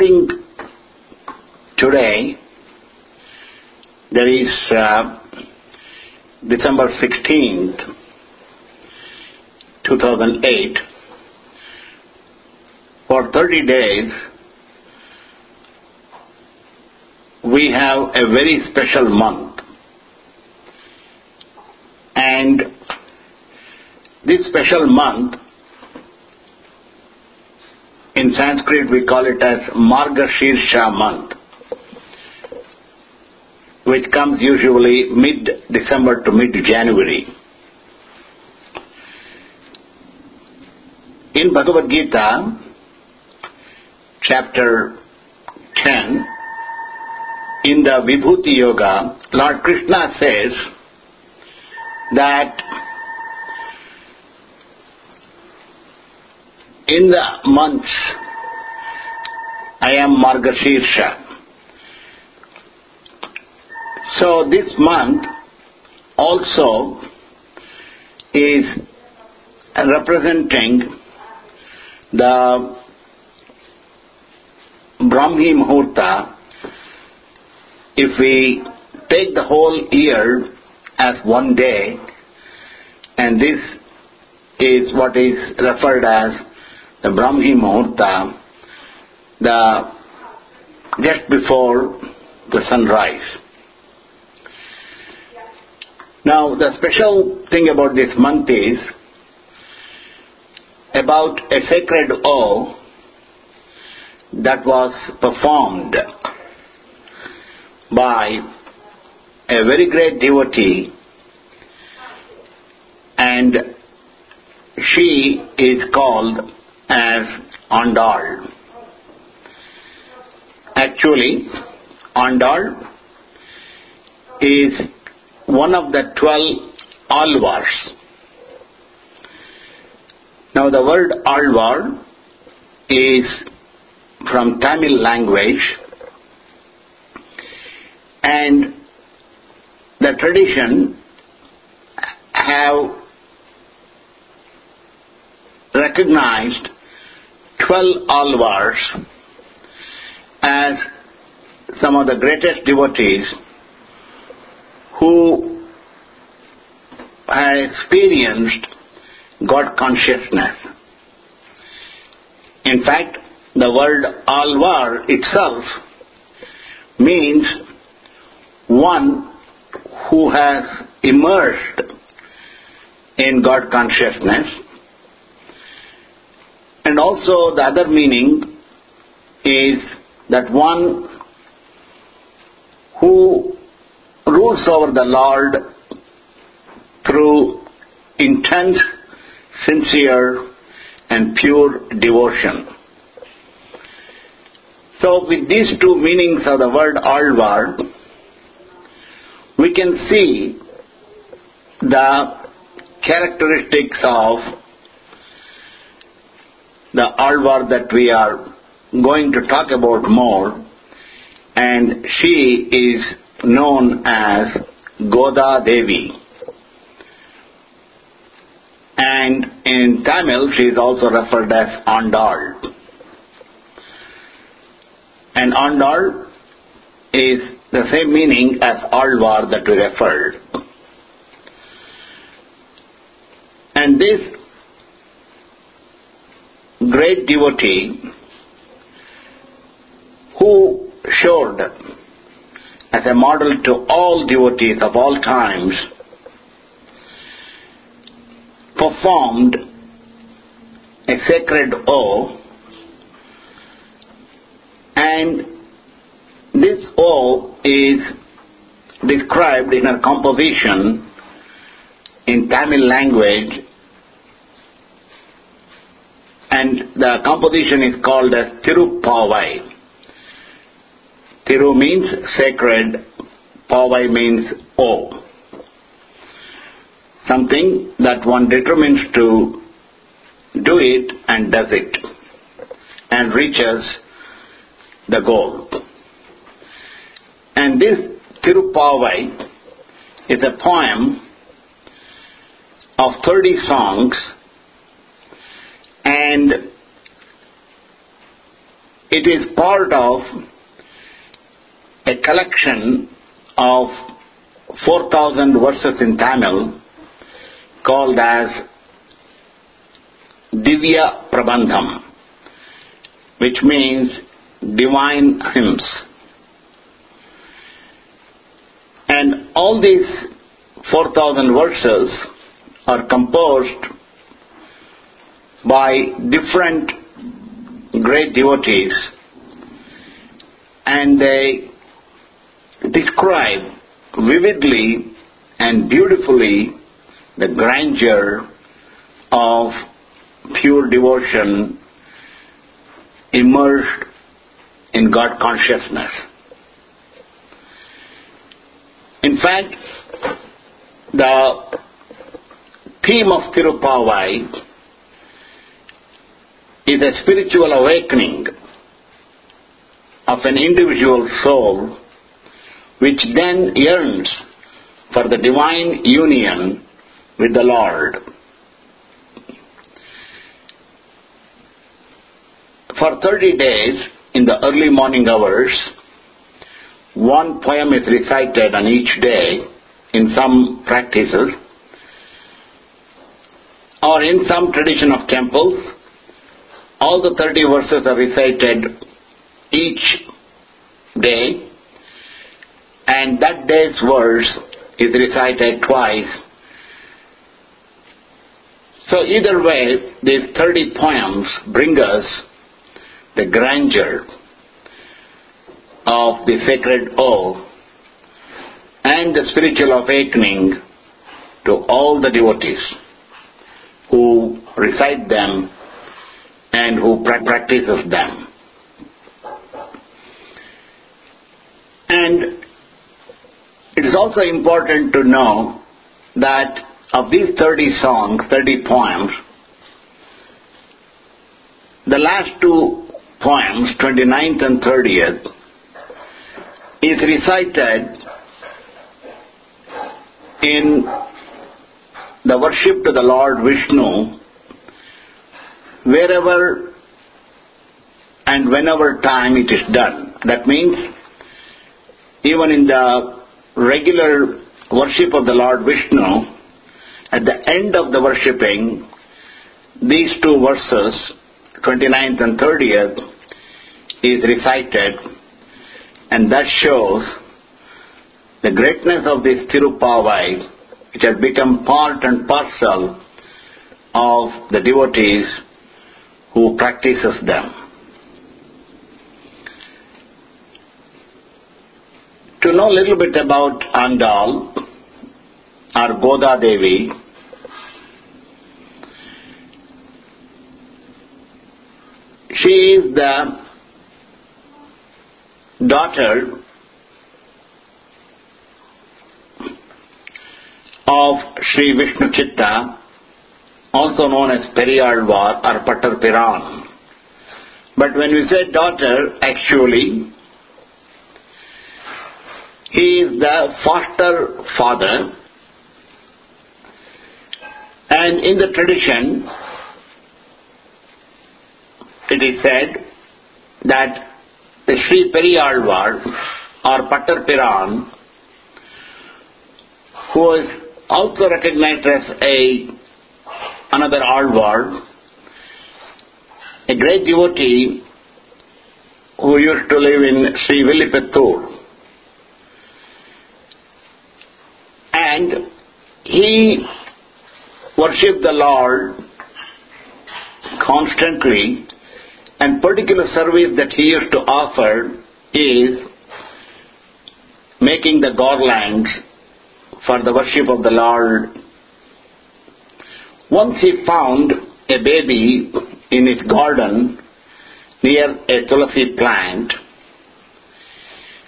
starting today, there is uh, December 16th, 2008, for 30 days, we have a very special month. And this special month, in Sanskrit we call it as Margashirsha month, which comes usually mid-December to mid-January. In Bhagavad Gita, chapter 10, in the Vibhuti Yoga, Lord Krishna says that in the months I am Margashirsha. So this month also is representing the Brahmi Muhurta if we take the whole year as one day, and this is what is referred as the Brahmi Muhurta, the just before the sunrise. Now, the special thing about this month is about a sacred oath that was performed by a very great devotee and she is called as Andal. Actually, Andal is one of the twelve Alvars. Now the word Alvar is from Tamil language and the tradition have recognized 12 alvars as some of the greatest devotees who have experienced God consciousness. In fact, the word alvar itself means one who has immersed in God consciousness. And also the other meaning is that one who rules over the Lord through intense, sincere, and pure devotion. So, with these two meanings of the word Alvar, we can see the characteristics of the Alvar that we are going to talk about more, and she is known as Goda Devi. And in Tamil, she is also referred as Andal. And Andal is the same meaning as Alvar that we referred. And this great devotee who showed as a model to all devotees of all times performed a sacred oath and this oath is described in a composition in Tamil language and the composition is called as Tirupavai. Tiru means sacred, Pavai means oath. Something that one determines to do it and does it and reaches the goal. And this Tirupavai is a poem of 30 songs and it is part of a collection of 4000 verses in Tamil called as Divya Prabandham, which means divine hymns. And all these 4000 verses are composed by different great devotees and they describe vividly and beautifully the grandeur of pure devotion immersed in God consciousness. In fact, the theme of Tirupavai is a spiritual awakening of an individual soul which then yearns for the divine union with the Lord. For 30 days, in the early morning hours, one poem is recited on each day in some practices, or in some tradition of temples, all the 30 verses are recited each day, and that day's verse is recited twice. So, either way, these 30 poems bring us the grandeur of the sacred oath and the spiritual awakening to all the devotees who recite them and who practices them. And it is also important to know that of these 30 songs, 30 poems, the last two poems, 29th and 30th, is recited in the worship to the Lord Vishnu wherever and whenever time it is done. That means even in the regular worship of the Lord Vishnu, at the end of the worshipping, these two verses, 29th and 30th, is recited, and that shows the greatness of this Tirupavai, which has become part and parcel of the devotees who practices them. To know a little bit about Andal, or Goda Devi, she is the daughter of Sri Vishnu Chitta, also known as Periyalvar or Pattar Piran. But when we say daughter, actually, he is the foster father, and in the tradition, it is said that the Sri Periyalvar or Pattar Piran, who is also recognized as a another Alvar, a great devotee who used to live in Srivilliputhur. And he worshipped the Lord constantly and particular service that he used to offer is making the garlands for the worship of the Lord. Once he found a baby in his garden near a tulsi plant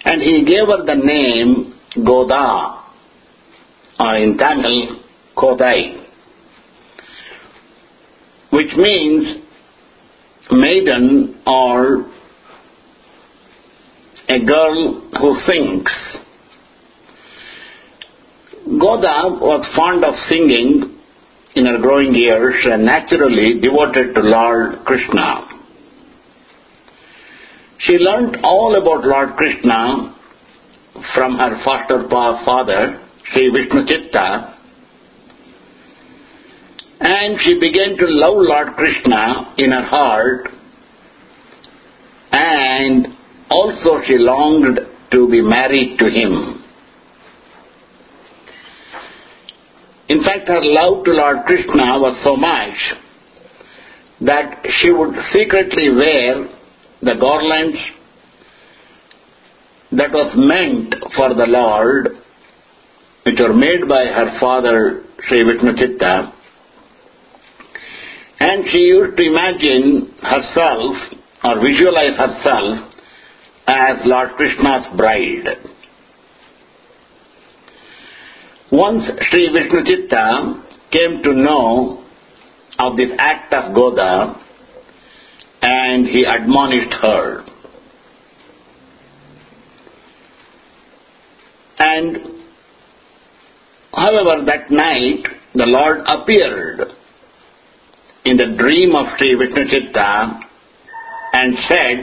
and he gave her the name Goda or in Tamil Kodai which means maiden or a girl who sings. Goda was fond of singing in her growing years and naturally devoted to Lord Krishna. She learnt all about Lord Krishna from her foster father, Sri Vishnu Chitta, and she began to love Lord Krishna in her heart, and also she longed to be married to him. In fact, her love to Lord Krishna was so much that she would secretly wear the garlands that was meant for the Lord, which were made by her father, Sri Vishnu Chitta, and she used to imagine herself or visualize herself as Lord Krishna's bride. Once Sri Vishnu Chitta came to know of this act of Goda and he admonished her. And however, that night the Lord appeared in the dream of Sri Vishnu Chitta and said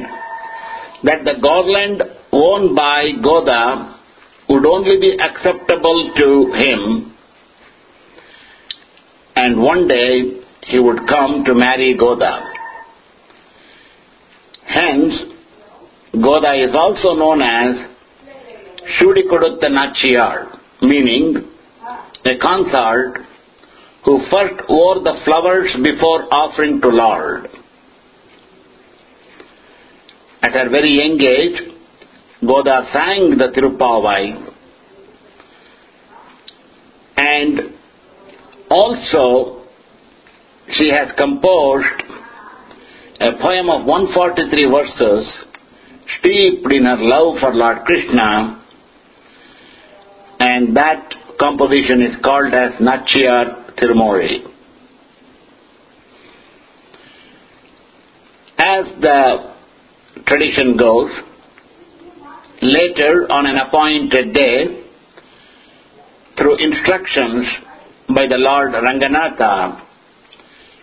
that the garland worn by Goda would only be acceptable to him and one day he would come to marry Goda. Hence, Goda is also known as Shudikudutta Nachiyar, meaning a consort who first wore the flowers before offering to Lord. At her very young age, Goda sang the Tirupavai and also she has composed a poem of 143 verses steeped in her love for Lord Krishna and that composition is called as Nachiyar Tirumozhi. As the tradition goes, later on an appointed day, through instructions by the Lord Ranganatha,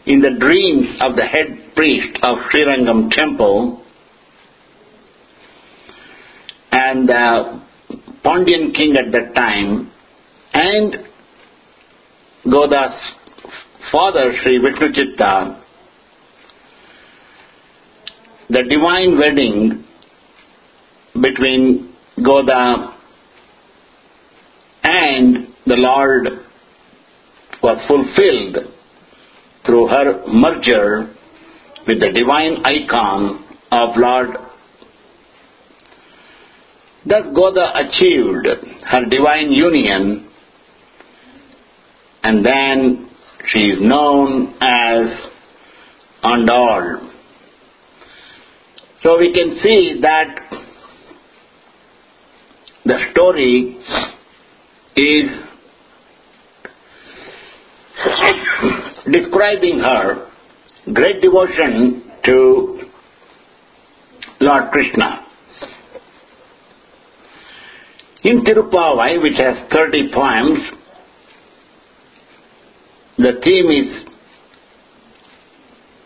in the dreams of the head priest of Srirangam temple, and the Pandyan king at that time, and Goda's father, Sri Vishnu Chitta, the divine wedding between Goda and the Lord was fulfilled through her merger with the divine icon of Lord. Thus Goda achieved her divine union and then she is known as Andal. So we can see that the story is describing her great devotion to Lord Krishna. In Tirupavai, which has 30 poems, the theme is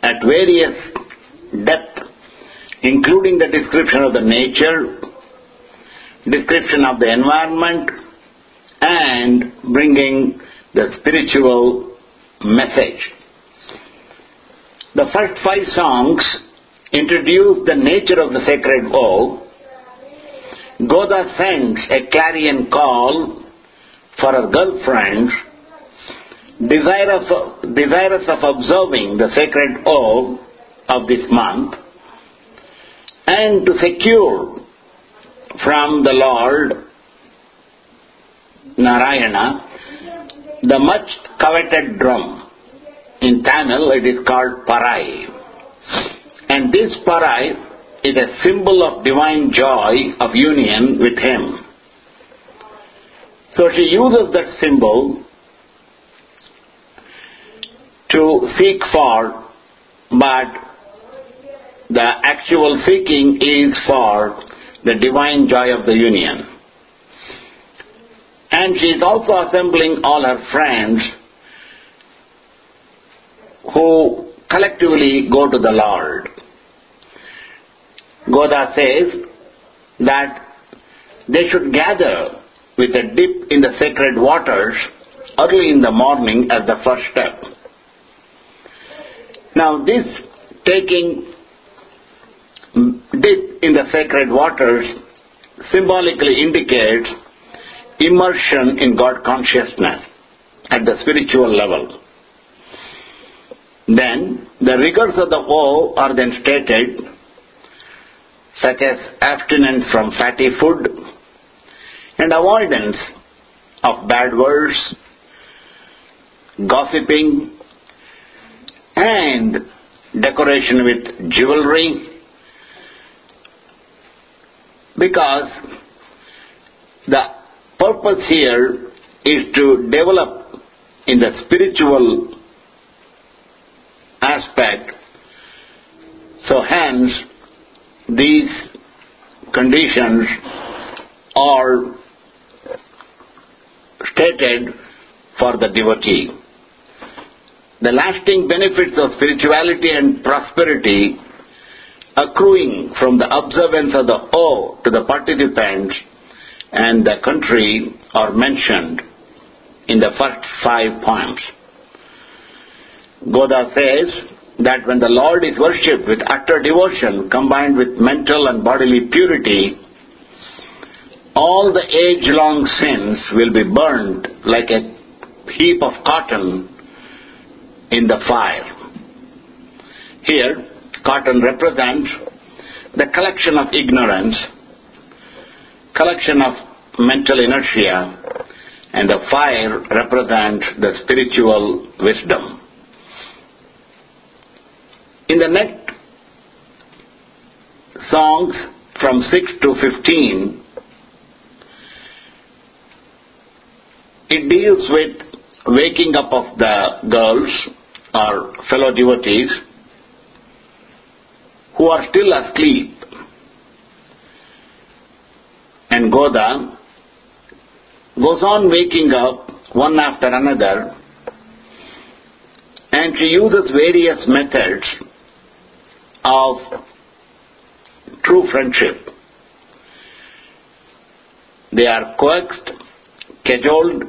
at various depth, including the description of the nature, description of the environment, and bringing the spiritual message. The first five songs introduce the nature of the sacred vow. Goda sends a clarion call for her girlfriends, desirous of, desirous of observing the sacred oath of this month, and to secure from the Lord Narayana the much coveted drum. In Tamil it is called Parai. And this Parai is a symbol of divine joy of union with Him. So she uses that symbol to seek for, but the actual seeking is for the divine joy of the union. And she is also assembling all her friends who collectively go to the Lord. Goda says that they should gather with a dip in the sacred waters early in the morning as the first step. Now, this taking dip in the sacred waters symbolically indicates immersion in God consciousness at the spiritual level. Then, the rigors of the vow are then stated, such as abstinence from fatty food and avoidance of bad words, gossiping, and decoration with jewelry because the purpose here is to develop in the spiritual aspect. So hence, these conditions are stated for the devotee. The lasting benefits of spirituality and prosperity accruing from the observance of the O to the participants and the country are mentioned in the first five points. Goda says that when the Lord is worshipped with utter devotion combined with mental and bodily purity, all the age long sins will be burned like a heap of cotton in the fire. Here, cotton represents the collection of ignorance, collection of mental inertia, and the fire represents the spiritual wisdom. In the next songs from 6 to 15, it deals with waking up of the girls or fellow devotees who are still asleep. And Goda goes on waking up one after another and she uses various methods of true friendship. They are coaxed, cajoled,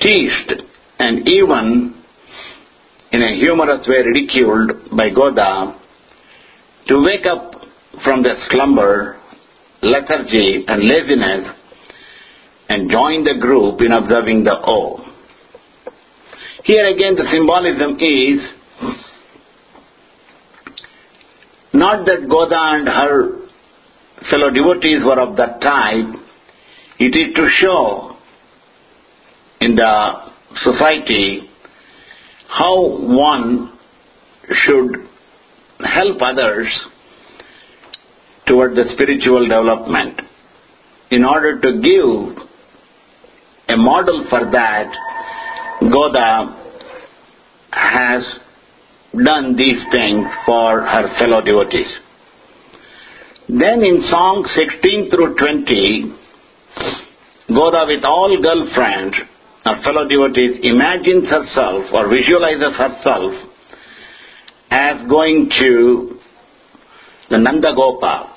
teased, and even in a humorous way ridiculed by Goda to wake up from their slumber, lethargy, and laziness and join the group in observing the O. Here again, the symbolism is not that Goda and her fellow devotees were of that type, it is to show in the society how one should help others toward the spiritual development. In order to give a model for that, Goda has done these things for her fellow devotees. Then in song 16 through 20, Goda with all girlfriends or fellow devotees imagines herself or visualizes herself as going to the Nandagopa.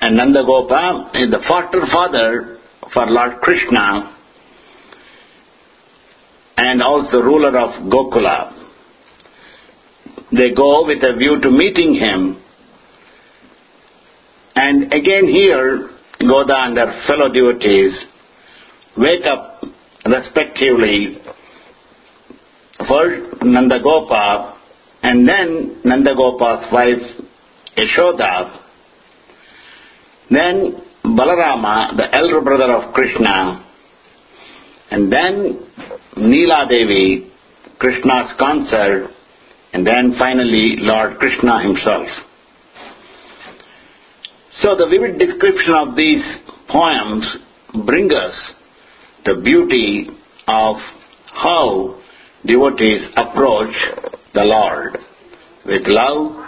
And Nandagopa is the foster father for Lord Krishna and also ruler of Gokula. They go with a view to meeting him. And again here, Goda and her fellow devotees wake up respectively first Nandagopa and then Nandagopa's wife Yashoda, then Balarama, the elder brother of Krishna, and then Neela Devi, Krishna's consort, and then finally Lord Krishna himself. So the vivid description of these poems bring us the beauty of how devotees approach the Lord with love,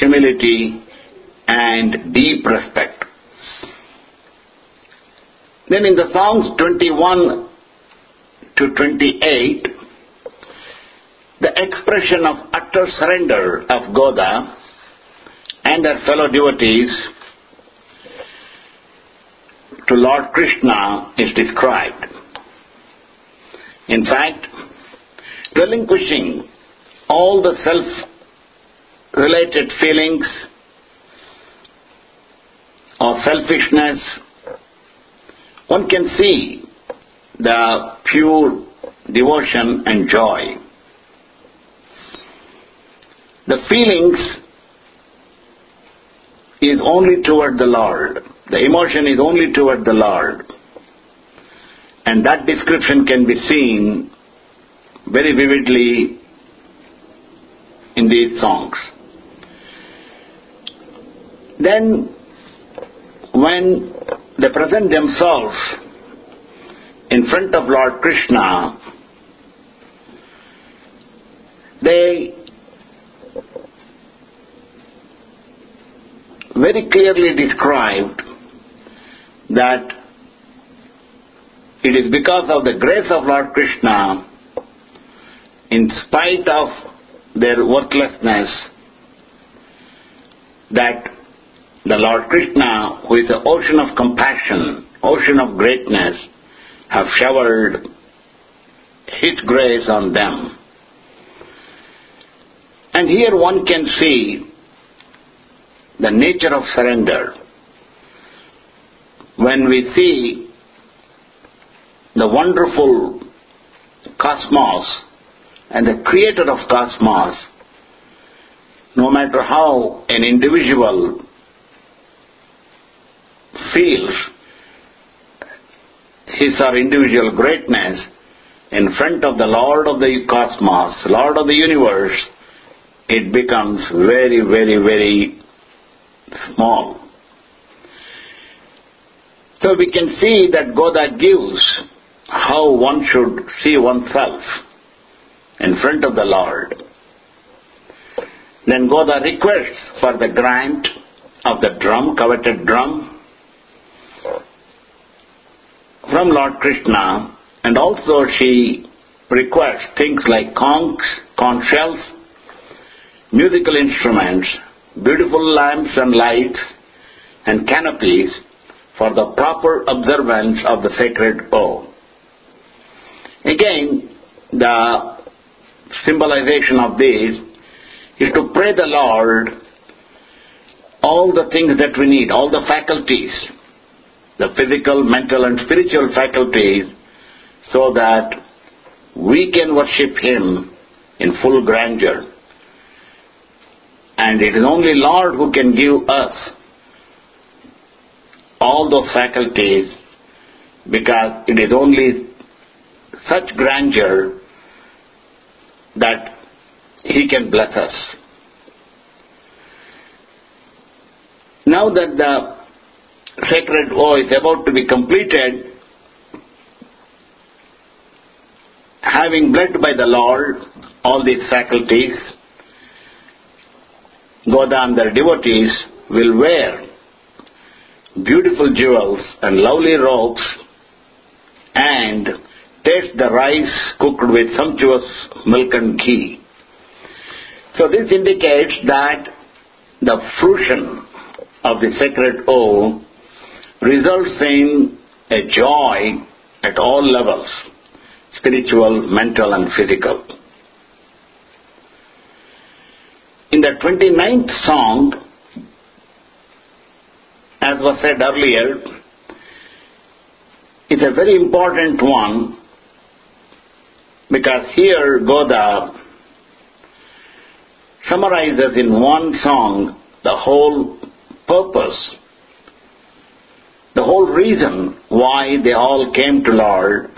humility, and deep respect. Then in the Psalms 21 to 28, the expression of utter surrender of Goda and her fellow devotees to Lord Krishna is described. In fact, relinquishing all the self related feelings of selfishness, one can see the pure devotion and joy. The feelings is only toward the Lord. The emotion is only toward the Lord. And that description can be seen very vividly in these songs. Then, when they present themselves in front of Lord Krishna, they very clearly described that it is because of the grace of Lord Krishna, in spite of their worthlessness, that the Lord Krishna, who is the ocean of compassion, ocean of greatness, have showered His grace on them. And here one can see the nature of surrender. When we see the wonderful cosmos and the creator of cosmos, no matter how an individual feels his or individual greatness in front of the Lord of the cosmos, Lord of the universe, it becomes very, very, very small. So we can see that Goda gives how one should see oneself in front of the Lord. Then Goda requests for the grant of the drum, coveted drum, from Lord Krishna, and also she requests things like conchs, conch shells, musical instruments, beautiful lamps and lights, and canopies for the proper observance of the sacred oath. Again, the symbolization of this is to pray the Lord all the things that we need, all the faculties, the physical, mental, and spiritual faculties, so that we can worship Him in full grandeur. And it is only Lord who can give us all those faculties because it is only such grandeur that He can bless us. Now that the sacred vow is about to be completed, having blessed by the Lord all these faculties, Goda and their devotees will wear beautiful jewels and lovely robes and taste the rice cooked with sumptuous milk and ghee. So this indicates that the fruition of the sacred oath results in a joy at all levels spiritual, mental, and physical. In the 29th song, as was said earlier, is a very important one because here Goda summarizes in one song the whole purpose, the whole reason why they all came to Lord.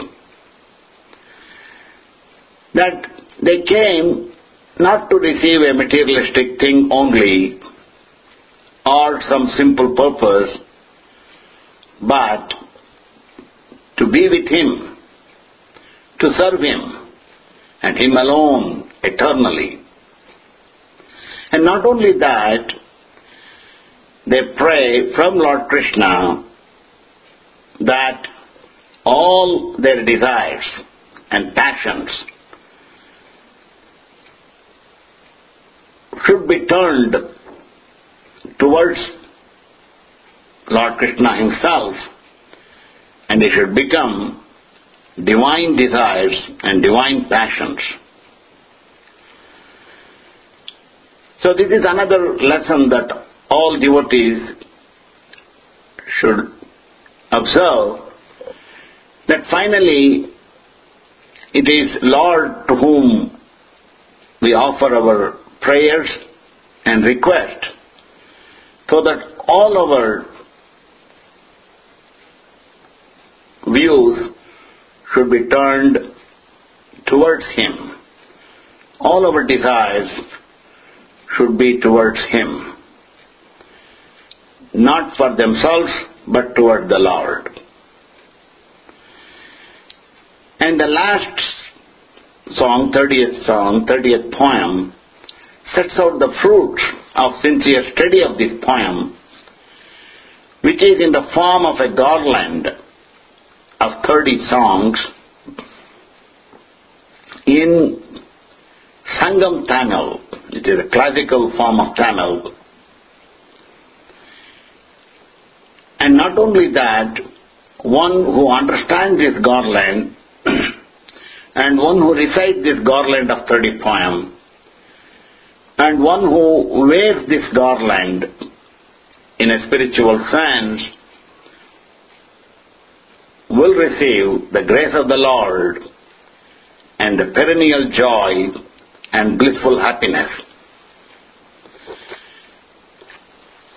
That they came not to receive a materialistic thing only or some simple purpose, but to be with Him, to serve Him, and Him alone eternally. And not only that, they pray from Lord Krishna that all their desires and passions should be turned towards Lord Krishna himself and they should become divine desires and divine passions. So this is another lesson that all devotees should observe that finally it is Lord to whom we offer our prayers and request so that all our views should be turned towards Him. All our desires should be towards Him. Not for themselves, but toward the Lord. And the last song, 30th song, 30th poem, sets out the fruits of sincere study of this poem, which is in the form of a garland of 30 songs in Sangam Tamil. It is a classical form of Tamil. And not only that, one who understands this garland and one who recites this garland of 30 poem and one who wears this garland in a spiritual sense will receive the grace of the Lord and the perennial joy and blissful happiness.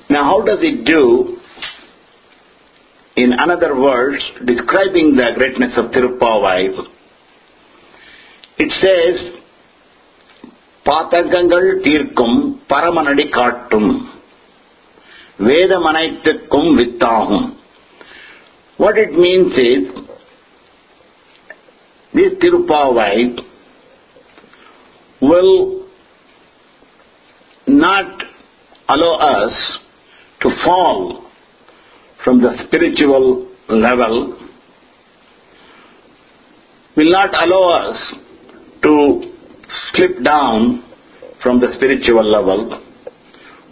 Now, how does it do? In another words, describing the greatness of Tirupavai, it says, பாத்தகங்கள் தீர்க்கும் பரமனடி காட்டும் வேதமனைத்துக்கும் வித்தாகும் what it means is, this Tirupavai will not allow us to fall from the spiritual level, will not allow us to slip down from the spiritual level,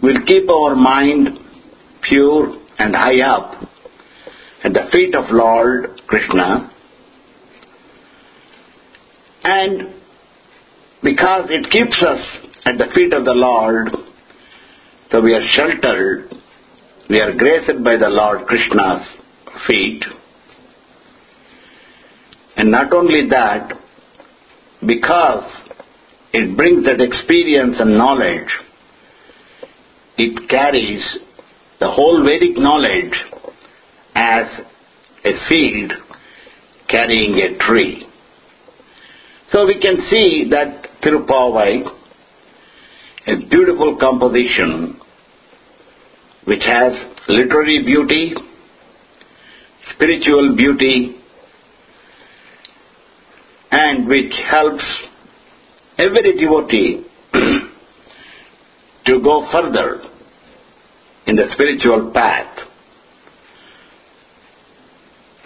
we'll keep our mind pure and high up at the feet of Lord Krishna. And because it keeps us at the feet of the Lord, so we are sheltered, we are graced by the Lord Krishna's feet. And not only that, because it brings that experience and knowledge, it carries the whole Vedic knowledge as a seed carrying a tree. So we can see that Tirupavai, a beautiful composition which has literary beauty, spiritual beauty, and which helps every devotee to go further in the spiritual path.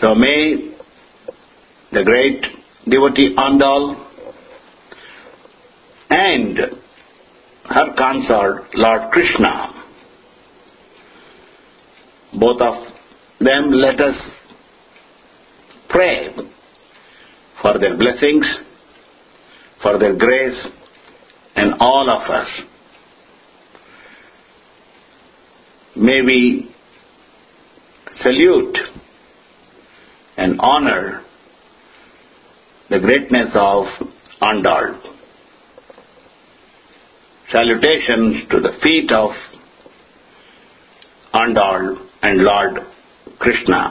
So may the great devotee Andal and her consort Lord Krishna, both of them let us pray for their blessings, for their grace, and all of us. May we salute and honor the greatness of Andal. Salutations to the feet of Andal and Lord Krishna.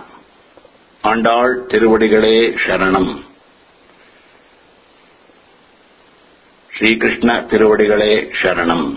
Andal திருவடிகளே சரணம் ஸ்ரீகிருஷ்ண திருவடிகளே சரணம்.